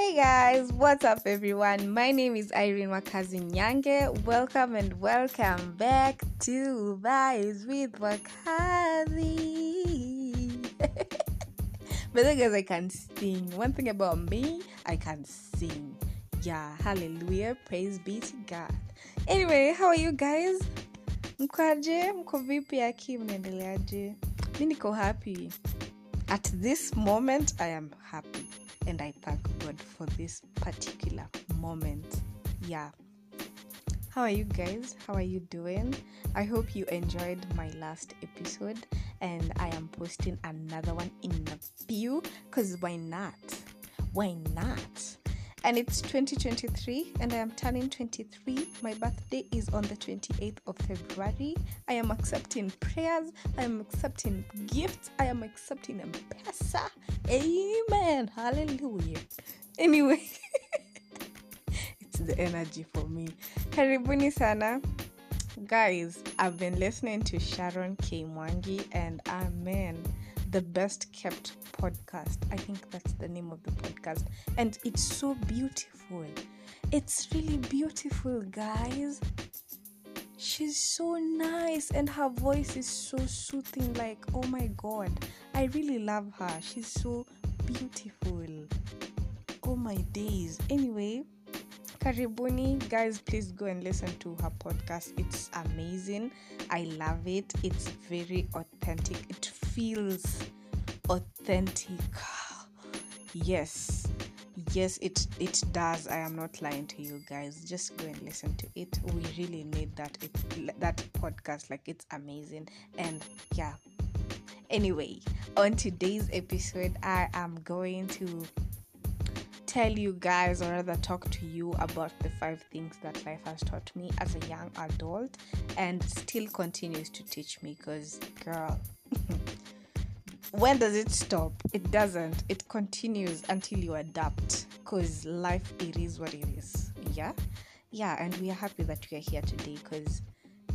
Hey guys, what's up everyone? My name is Irene Wakazi Nyange. Welcome and welcome back to Vibes with Wakazi. but then guys, I can sing. One thing about me, I can sing. Yeah, hallelujah. Praise be to God. Anyway, how are you guys? Mkoaje? Mko vipi aki? Mnaendeleaje? Mi niko happy. At this moment, I am happy. And I thank God for this particular moment. Yeah. How are you guys? How are you doing? I hope you enjoyed my last episode and I am posting another one in a few because why not? Why not? And it's 2023 and I am turning 23. My birthday is on the 28th of February. I am accepting prayers. I am accepting gifts. I am accepting M-Pesa. Amen. Hallelujah. Anyway, it's the energy for me. Karibuni sana. Guys, I've been listening to Sharon K. Mwangi and amen. The best kept podcast. I think that's the name of the podcast. And it's so beautiful. It's really beautiful, guys. She's so nice and her voice is so soothing. Like, oh my god, I really love her. She's so beautiful. Oh my days. Anyway, Karibuni, guys, please go and listen to her podcast. It's amazing. I love it. It's very authentic. It feels authentic. Yes. Yes, it it does. I am not lying to you guys. Just go and listen to it. We really need that it that podcast like it's amazing. And yeah. Anyway, on today's episode, I am going to tell you guys or rather talk to you about the five things that life has taught me as a young adult and still continues to teach me because girl when does it stop? It doesn't. It continues until you adapt because life it is what it is. Yeah? Yeah and we are happy that we are here today because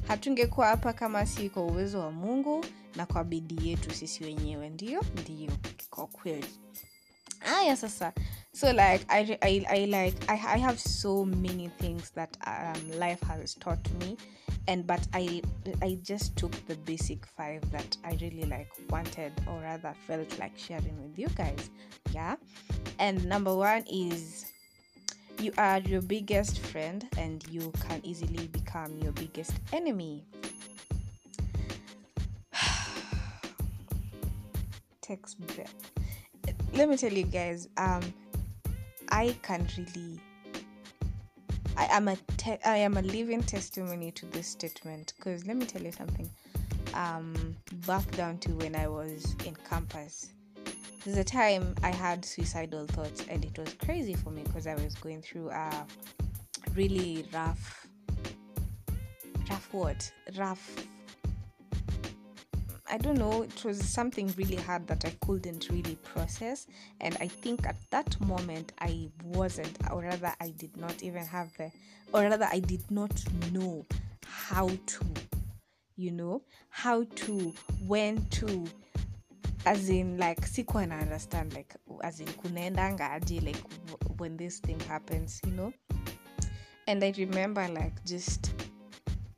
hatungekuwa hapa kama si kwa uwezo wa mungu na kwa bidii yetu sisi wenyewe. Ndio ndio kwa kweli. Aya sasa. So like I, I, I like I, I have so many things that um, life has taught me and but I I just took the basic five that I really like wanted or rather felt like sharing with you guys. Yeah? And number one is you are your biggest friend and you can easily become your biggest enemy. Takes breath let me tell you guys um I can really I am a te- I am a living testimony to this statement because let me tell you something. Um, back down to when I was in campus, there's a time I had suicidal thoughts, and it was crazy for me because I was going through a really rough, rough what, rough I don't know, it was something really hard that I couldn't really process. And I think at that moment I wasn't, or rather, I did not even have the, or rather, I did not know how to, you know, how to, when to, as in like sikuwa na understand like as in kunaendanga aje like when this thing happens you know and i remember like just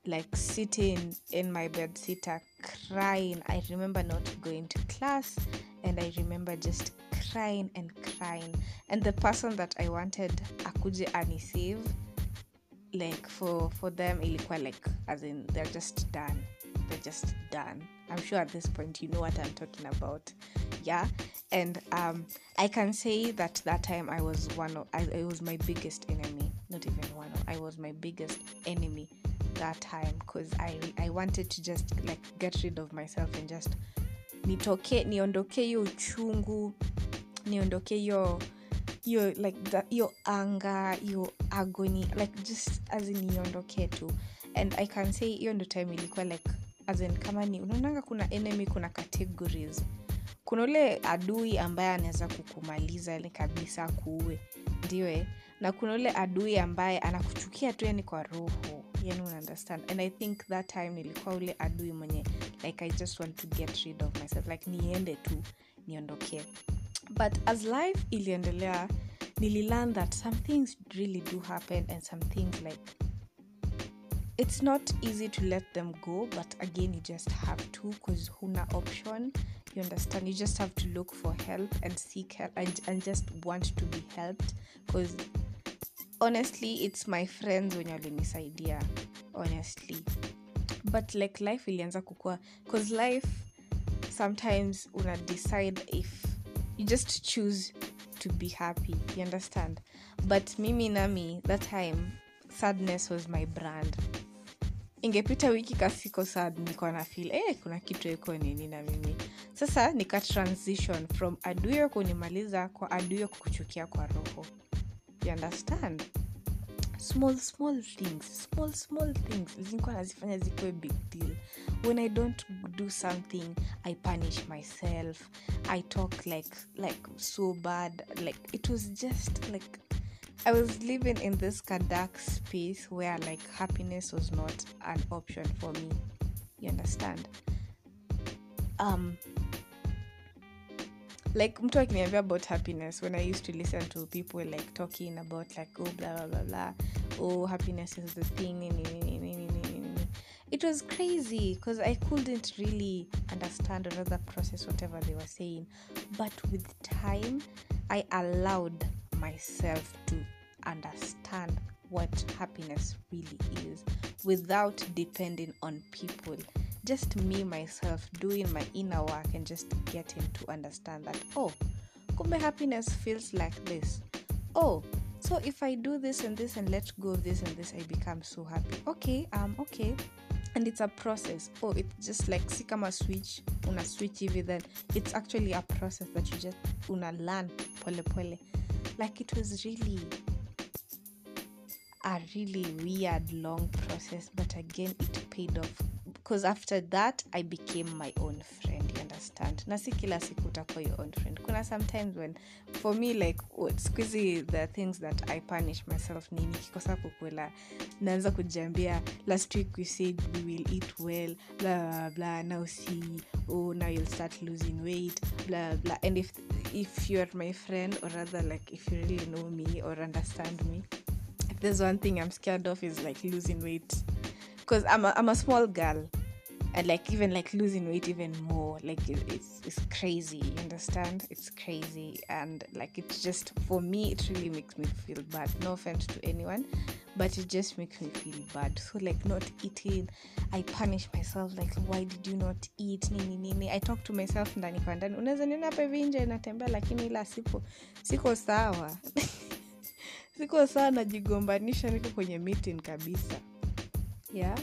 like sitting in my bed sitter crying. I remember not going to class and i remember just crying and crying. And the person that i wanted akuje anisave like for for them ilikuwa like as in they're just done. They're just done. I'm sure at this point you know what i'm talking about. Yeah? And um i can say that that time i was one of i, I was my biggest enemy. Not even one of i was my biggest enemy that time because I I wanted to just like get rid of myself and just nitoke niondoke hiyo uchungu niondoke hiyo hiyo like hiyo anga hiyo agony like just as niondoke tu. And I can say hiyo ndo time ilikuwa like as kama ni unaonanga kuna enemy kuna categories. Kuna ule adui ambaye anaweza kukumaliza yani kabisa kuue ndio na kuna ule adui ambaye anakuchukia tu yani kwa roho yani unaunderstand and i think that time nilikuwa ule adui mwenye like i just want to get rid of myself. Like niende tu niondokee but as life iliendelea nililearn that some things really do happen and some things like it's not easy to let them go but again you just have to because huna option. You understand? You just have to look for help and seek help and, and just want to be helped because honestly it's my friends wenye walinisaidia honestly. But like life ilianza kukua. Because life sometimes una decide if you just choose to be happy you understand? But mimi nami that time sadness was my brand. Ingepita wiki kasiko sad nilikuwa na fil eh, kuna kitu iko nini na mimi. Sasa nika transition from aduyo kunimaliza kwa aduyo kukuchukia kwa roho you understand? Small small things small small things zilikuwa nazifanya big deal. When i don't do something i punish myself. I talk like like so bad. Like it was just like i was living in this dark space where like happiness was not an option for me. You understand? Um like mtu akiniambia about happiness when i used to listen to people like talking about like oh blah blah blah blah oh happiness is the thing it was crazy because i couldn't really understand or rather process whatever they were saying. But with time i allowed myself to understand what happiness really is without depending on people just me myself doing my inner work and just getting to understand that oh kumbe happiness feels like this. Oh so if i do this and this and let go of this and this i become so happy. Okay um okay. And it's a process. Oh it's just like si kama switch una switch hivi then it's actually a process that you just una learn pole pole. Like it was really a really weird long process but again it paid off because after that i became my own friend you understand? Na si kila siku utakuwa your own friend. Kuna sometimes when for me like skuizi the things that i punish myself ni nikikosa kukula naanza kujiambia last week we said we will eat well blah, blah, blah. now see oh now you'll start losing weight blah and if if you're my friend or rather like if you really know me or understand me there's one thing i'm scared of is like losing weight. Because I'm I'm a small girl and like even like losing weight even more like it, it's it's crazy you understand? It's crazy and like it's just for me it really makes me feel bad. No offense to anyone but it just makes me feel bad. So like not eating i punish myself like why did you not eat? Nini nini. I talk to myself ndani kwa ndani. Unaweza niona hapa hivi nje natembea lakini ila sipo siko sawa. Siko sawa najigombanisha niko kwenye meeting kabisa. Yeah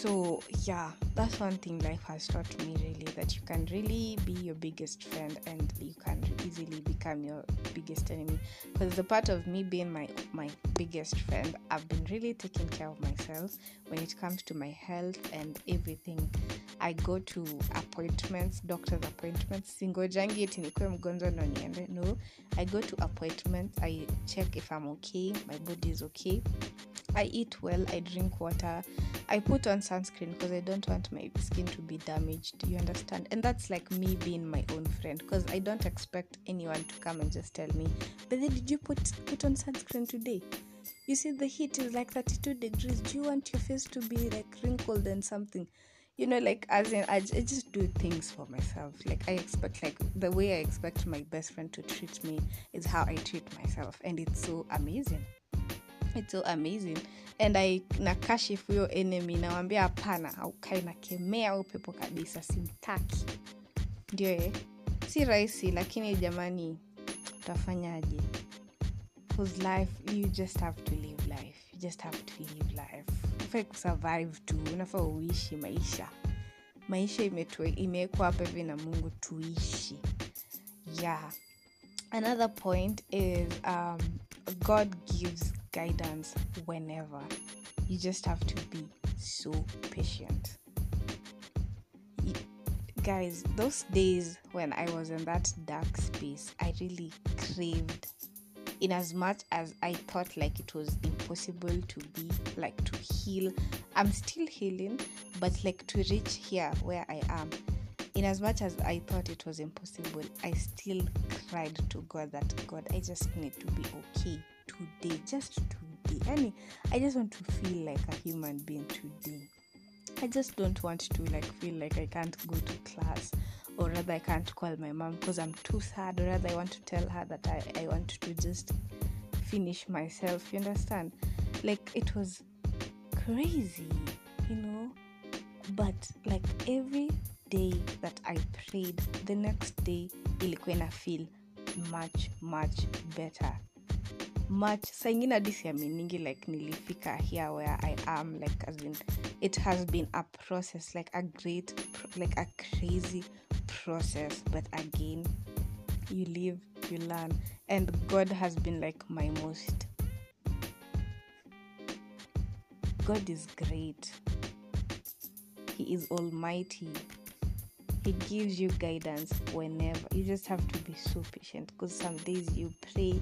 so yeah that's one thing life has taught me really that you can really be your biggest friend and you can easily become your biggest enemy. Because the part of me being my my biggest friend i've been really taking care of myself when it comes to my health and everything i go to appointments doctor's appointments singojangi eti nikuwe mgonjwa ndo niende no i go to appointments i check if i'm okay my body is okay I eat well, I drink water, I put on sunscreen because I don't want my skin to be damaged. You understand? And that's like me being my own friend because I don't expect anyone to come and just tell me, but then did you put put on sunscreen today? You see, the heat is like 32 degrees. Do you want your face to be like wrinkled and something? You know, like as in, I, I just do things for myself. Like I expect, like the way I expect my best friend to treat me is how I treat myself, and it's so amazing. It's so amazing. And i nakashifu huyo enemy nawambia hapana aukai nakemea upepo kabisa simtaki. Ndio e si rahisi lakini jamani utafanyaje? Life you just have to live life. You just have to live life ufai kusurvive tu unafaa uishi maisha maisha imewekwa hapa hivi na mungu tuishi yeah another point is um, god gives guidance whenever. You just have to be so patient. guys, those days when I was in that dark space, I really craved, in as much as I thought like it was impossible to be, like to heal. I'm still healing, but like to reach here where I am, in as much as i thought it was impossible i still cried to god that god i just need to be okay today just today. Any i just want to feel like a human being today. I just don't want to like feel like i can't go to class or rather i can't call my mom because i'm too sad or rather i want to tell her that i, I want to just finish myself you understand? Like it was crazy you know? But like every day that i prayed the next day ilikuwa feel much much better. Much saingine hadi siaminingi like nilifika here where i am like as in it has been a process like a great like a crazy process but again you live you learn and god has been like my most. God is great. He is almighty. He gives you guidance whenever. You just have to be so patient because some days you pray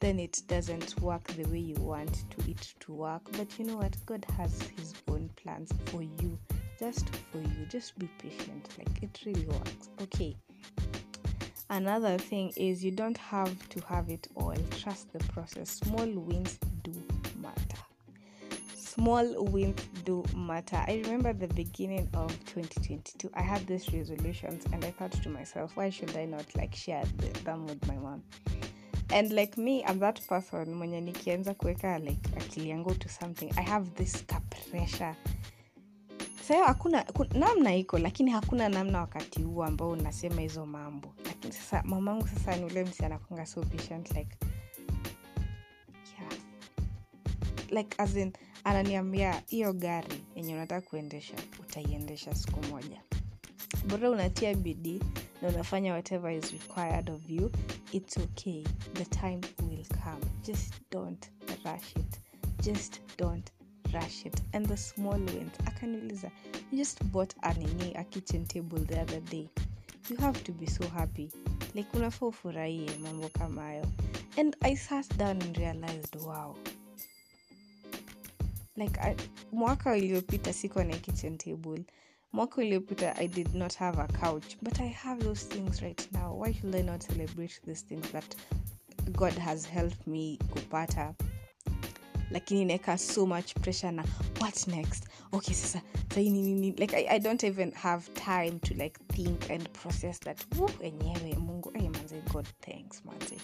then it doesn't work the way you want to it to work. But you know what? God has his own plans for you just for you just be patient like it really works okay another thing is you don't have to have it all trust the process small wins do matter small wins do matter. I remember the beginning of 2022, I had these resolutions and I thought to myself, why should I not like share them with my mom? And like me, I'm that person mwenye nikianza kuweka like akili yangu to something, I have this ka pressure sayo hakuna namna iko lakini hakuna namna wakati huu ambao unasema hizo mambo. Lakini sasa mamangu sasa ni ule msi anakunga so patient like like as in ananiambia hiyo gari yenye unataka kuendesha utaiendesha siku moja. Bora unatia bidii na unafanya whatever is required of you. It's okay. The time will come. Just don't rush it. Just don't rush it and the small wins akaniuliza you just bought a nini a kitchen table the other day. You have to be so happy. Like unafaa ufurahie mambo kama hayo. And i sat down and realized wow. Like I, mwaka uliopita sikuwa na kitchen table. Mwaka uliopita i did not have a couch. But i have those things right now. Why should i not celebrate these things that god has helped me kupata lakini naeka so much pressure na what next? Okay sasa nini? Like I, i don't even have time to like think and process that. Enyewe mungu hey, manze god thanks manze.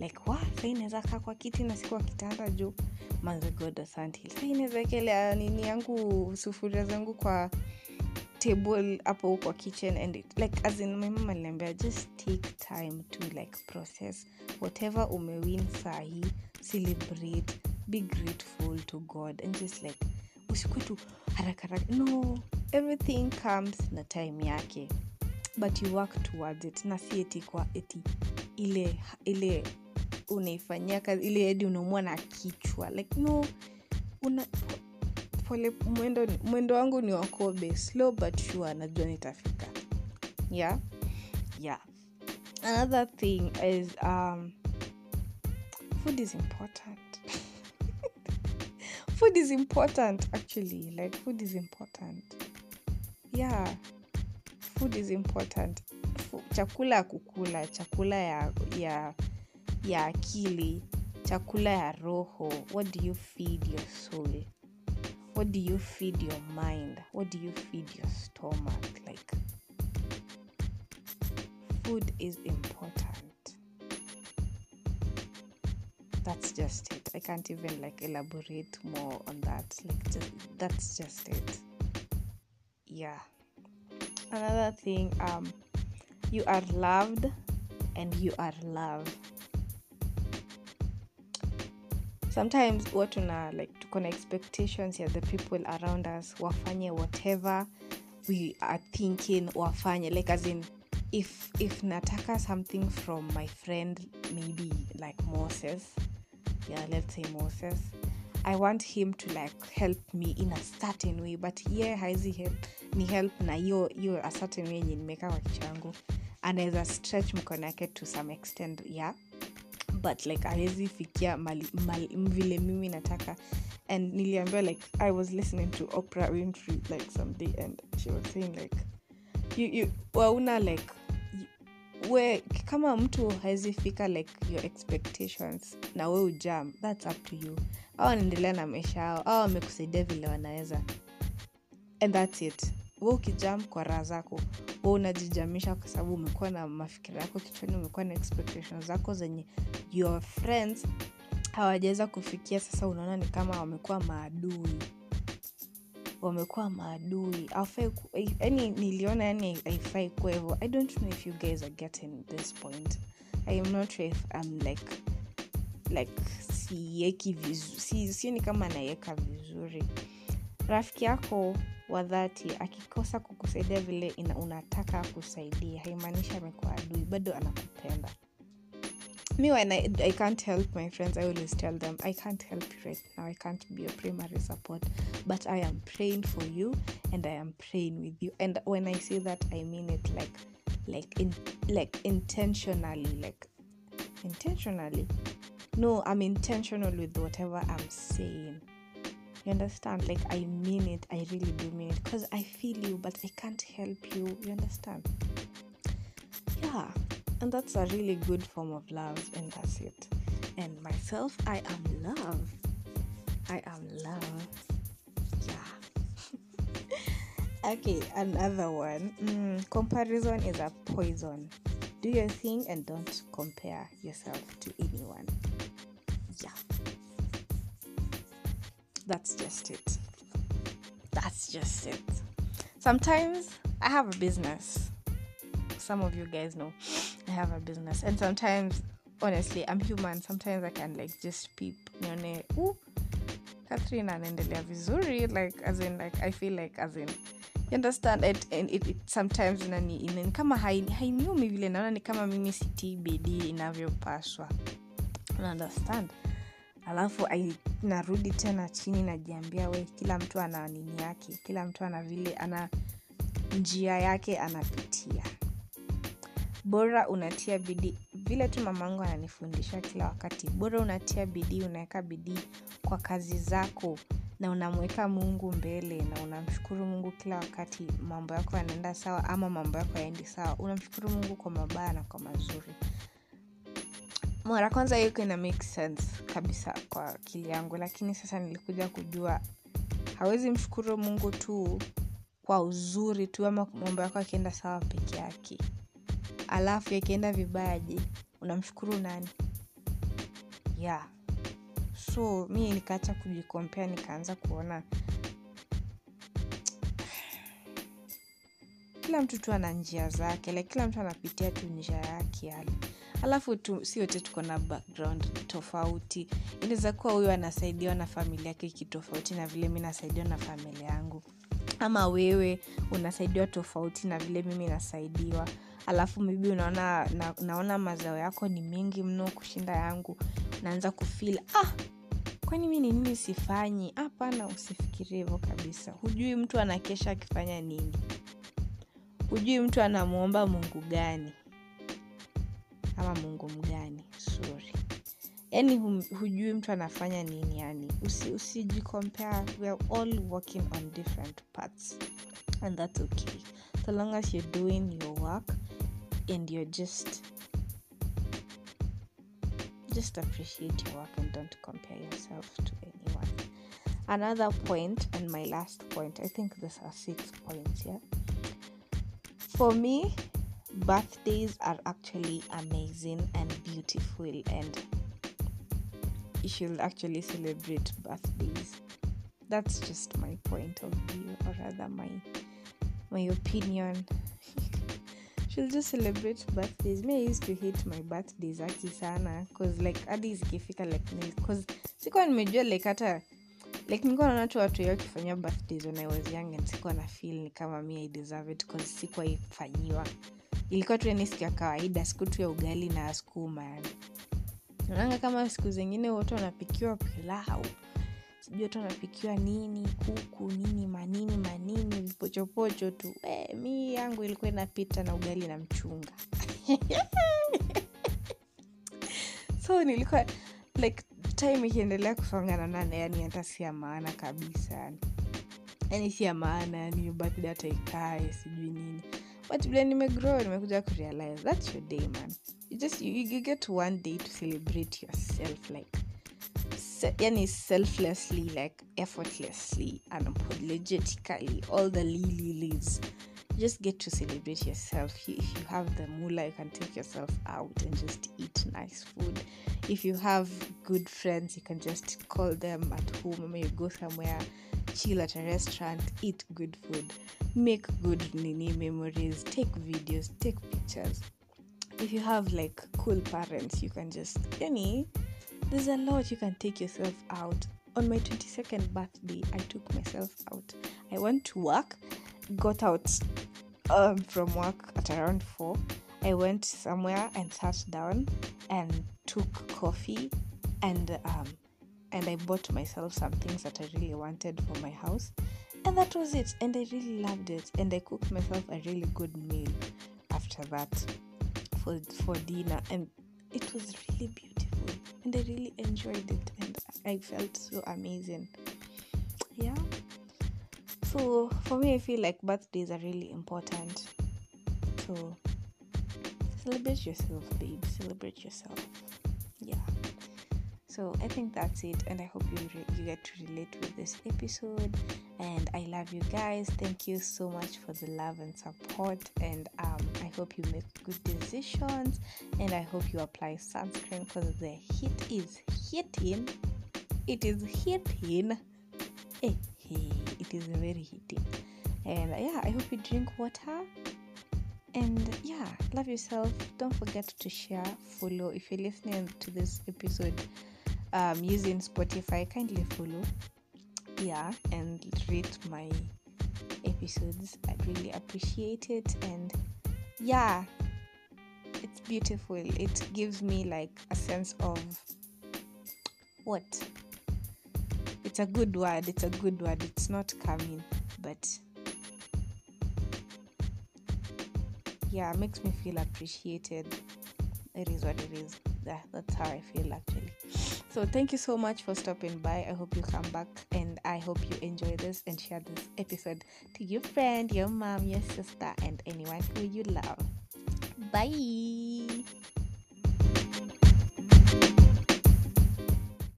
Like wa sai naweza kaa kwa kiti na sikuwa kitanda juu. Manze god asanti sai naweza ekelea nini yangu sufuria zangu kwa table hapo kwa kitchen and it, like as in my mama aliniambia just take time to like process whatever umewin sahi celebrate be grateful to god and just like usikwe tu haraka. No everything comes na time yake. But you work towards it na si eti kwa eti ile ile unaifanyia kazi ile hadi unaumwa na kichwa. Like no una pole mwendo, mwendo wangu ni wakobe slow but sure najua nitafika. Yeah? Yeah. Another thing is um food is important food is important actually. Like food is important. Yeah. Food is important. Chakula ya kukula chakula ya ya ya akili chakula ya roho. What do you feed your soul? What do you feed your mind? What do you feed your stomach? Like food is important that's just it. I can't even like elaborate more on that. Like just, that's just it. Yeah. Another thing um you are loved and you are love sometimes what tuna like tuko na expectations ya the people around us wafanye whatever we are thinking wafanye. Like as in if if nataka something from my friend maybe like moses yeah let's say moses i want him to like help me in a certain way but ye yeah, haizi help ni help na hiyo a certain way yenye nimeweka kwa kichangu anaweza stretch mkono yake to some extent yeah. But like awezi fikia vile mimi nataka. And niliambiwa like i was listening to opera winfrey like someday and she was saying like you, you, wauna like we kama mtu hawezi fika like your expectations na we ujam thats up to you. Au wanaendelea na maisha yao au wamekusaidia vile wanaweza and thats it. We ukijam kwa raha zako we unajijamisha kwa sababu umekuwa na mafikira yako kichwani umekuwa na expectations zako zenye your friends hawajaweza kufikia sasa unaona ni kama wamekuwa maadui wamekuwa maadui. Yani niliona yani haifai kuwa hivyo. I don't know if you guys are getting this point. I not sure if i'm like like sieki vizuri si, sioni kama naiweka vizuri. Rafiki yako wa dhati akikosa kukusaidia vile ina, unataka kusaidia haimaanishi amekuwa adui bado anakupenda me when I, I can't help my friends i always tell them i can't help you right now. I can't be your primary support but i am praying for you and i am praying with you. And when i say that i mean it like like in like intentionally like intentionally. No i'm intentional with whatever i'm saying. You understand? Like i mean it. I really do mean it because i feel you but i can't help you. You understand? Yeah and that's a really good form of love and that's it. And myself i am love. I am love. Yeah. Okay another one. Mm, comparison is a poison. Do your thing and don't compare yourself to anyone. Yeah. That's just it. That's just it. Sometimes i have a business. Some of you guys know I have a business, and sometimes, honestly, I'm human. Sometimes I can like just peep, nione, ooh, Catherine anaendelea vizuri, like as in like I feel like as in you understand? It, and it, it sometimes inani, inani kama hai- hainiumi vile. Naona ni kama mimi sitii bidii inavyopaswa. Una understand? Alafu narudi tena chini najiambia we kila mtu ana nini yake? Kila mtu ana vile ana njia yake anapitia bora unatia bidii. Vile tu mamangu ananifundisha kila wakati. Bora unatia bidii unaweka bidii kwa kazi zako na unamweka mungu mbele na unamshukuru mungu kila wakati mambo yako yanaenda sawa ama mambo yako yaendi sawa. Unamshukuru mungu kwa mabaya na kwa mazuri. Mara kwanza hiyo ina make sense kabisa kwa akili yangu lakini sasa nilikuja kujua hawezi mshukuru mungu tu kwa uzuri tu ama mambo yako akienda sawa peke yake alafu yakienda vibaya je unamshukuru nani? Yeah. So mi nikaacha kujikompea nikaanza kuona. Kila mtu tu ana njia zake like kila mtu anapitia tu njia yake yale. Alafu tu si wote tuko na background tofauti. Inaweza kuwa huyu anasaidiwa na familia yake kitofauti na vile mi nasaidiwa na familia yangu. Ama wewe unasaidiwa tofauti na vile mimi nasaidiwa alafu mibi unaona na, naona mazao yako ni mengi mno kushinda yangu. Naanza kufil ah kwani mi ni nini sifanyi? Hapana usifikirie hivo kabisa. Hujui mtu anakesha akifanya nini. Hujui mtu anamwomba mungu gani. Ama mungu mgani suri yani hujui mtu anafanya nini yani Usi- usijikompare we all working on different parts. And that's okay. So long as you're doing your work and you're just just appreciate your work and don't compare yourself to anyone. Another point and my last point i think these are six points yeah for me birthdays are actually amazing and beautiful and you should actually celebrate birthdays. That's just my point of view or rather my my opinion she'll just celebrate birthdays. Me i used to hate my birthdays aki sana. Cause like hadi zikifika like me cause sikuwa nimejua like hata like nilikuwa naona tu watu wakifanyia birthdays when i was young and sikuwa na feel ni kama mi i deserve it cause sikuwa ifanyiwa ilikuwa tu yani siku ya kawaida siku tu ya ugali na skuma yani. Naonanga kama siku zingine wote wanapikiwa pilau sijui watu nini kuku nini manini manini vipochopocho tu. E, mi yangu ilikuwa inapita na ugali na mchunga. So nilikuwa like time ikiendelea kusonga na nane yani hata si ya maana kabisa yani si ya maana yani birthday hata ikae sijui nini. But vile nimegrow nimekuja kurealize that's your day man. You just you, you get one day to celebrate yourself like se- yani selflessly like effortlessly unapologetically all the lily leaves. Just get to celebrate yourself. If you have the moolah, you can take yourself out and just eat nice food. If you have good friends you can just call them at home. Or you go somewhere chill at a restaurant eat good food make good nini memories take videos take pictures. If you have like cool parents you can just any there's a lot you can take yourself out. On my 22nd birthday i took myself out. I went to work got out um, from work at around 4 i went somewhere and sat down and took coffee and um, and i bought myself some things that i really wanted for my house. And that was it. And i really loved it. And i cooked myself a really good meal after that for for dinner. And it was really beautiful and i really enjoyed it and i felt so amazing. Yeah. So for me i feel like birthdays are really important. So celebrate yourself babe. Celebrate yourself. Yeah. So i think that's it and i hope you re- you get to relate with this episode and i love you guys. Thank you so much for the love and support and um, i hope you make good decisions and i hope you apply sunscreen because the heat is hitting. It is hitting. Hey, hey, it is very hitting. And yeah i hope you drink water. And yeah love yourself. Don't forget to share follow. If you're listening to this episode um, using spotify kindly follow yeah and rate my episodes. I'd really appreciate it. And yeah it's beautiful. It gives me like a sense of what? It's a good word. It's a good word. It's not coming but yeah makes me feel appreciated. It is what it is. That, that's how i feel actually. So thank you so much for stopping by. I hope you come back and i hope you enjoy this and share this episode to your friend your mom your sister and anyone who you love. Bye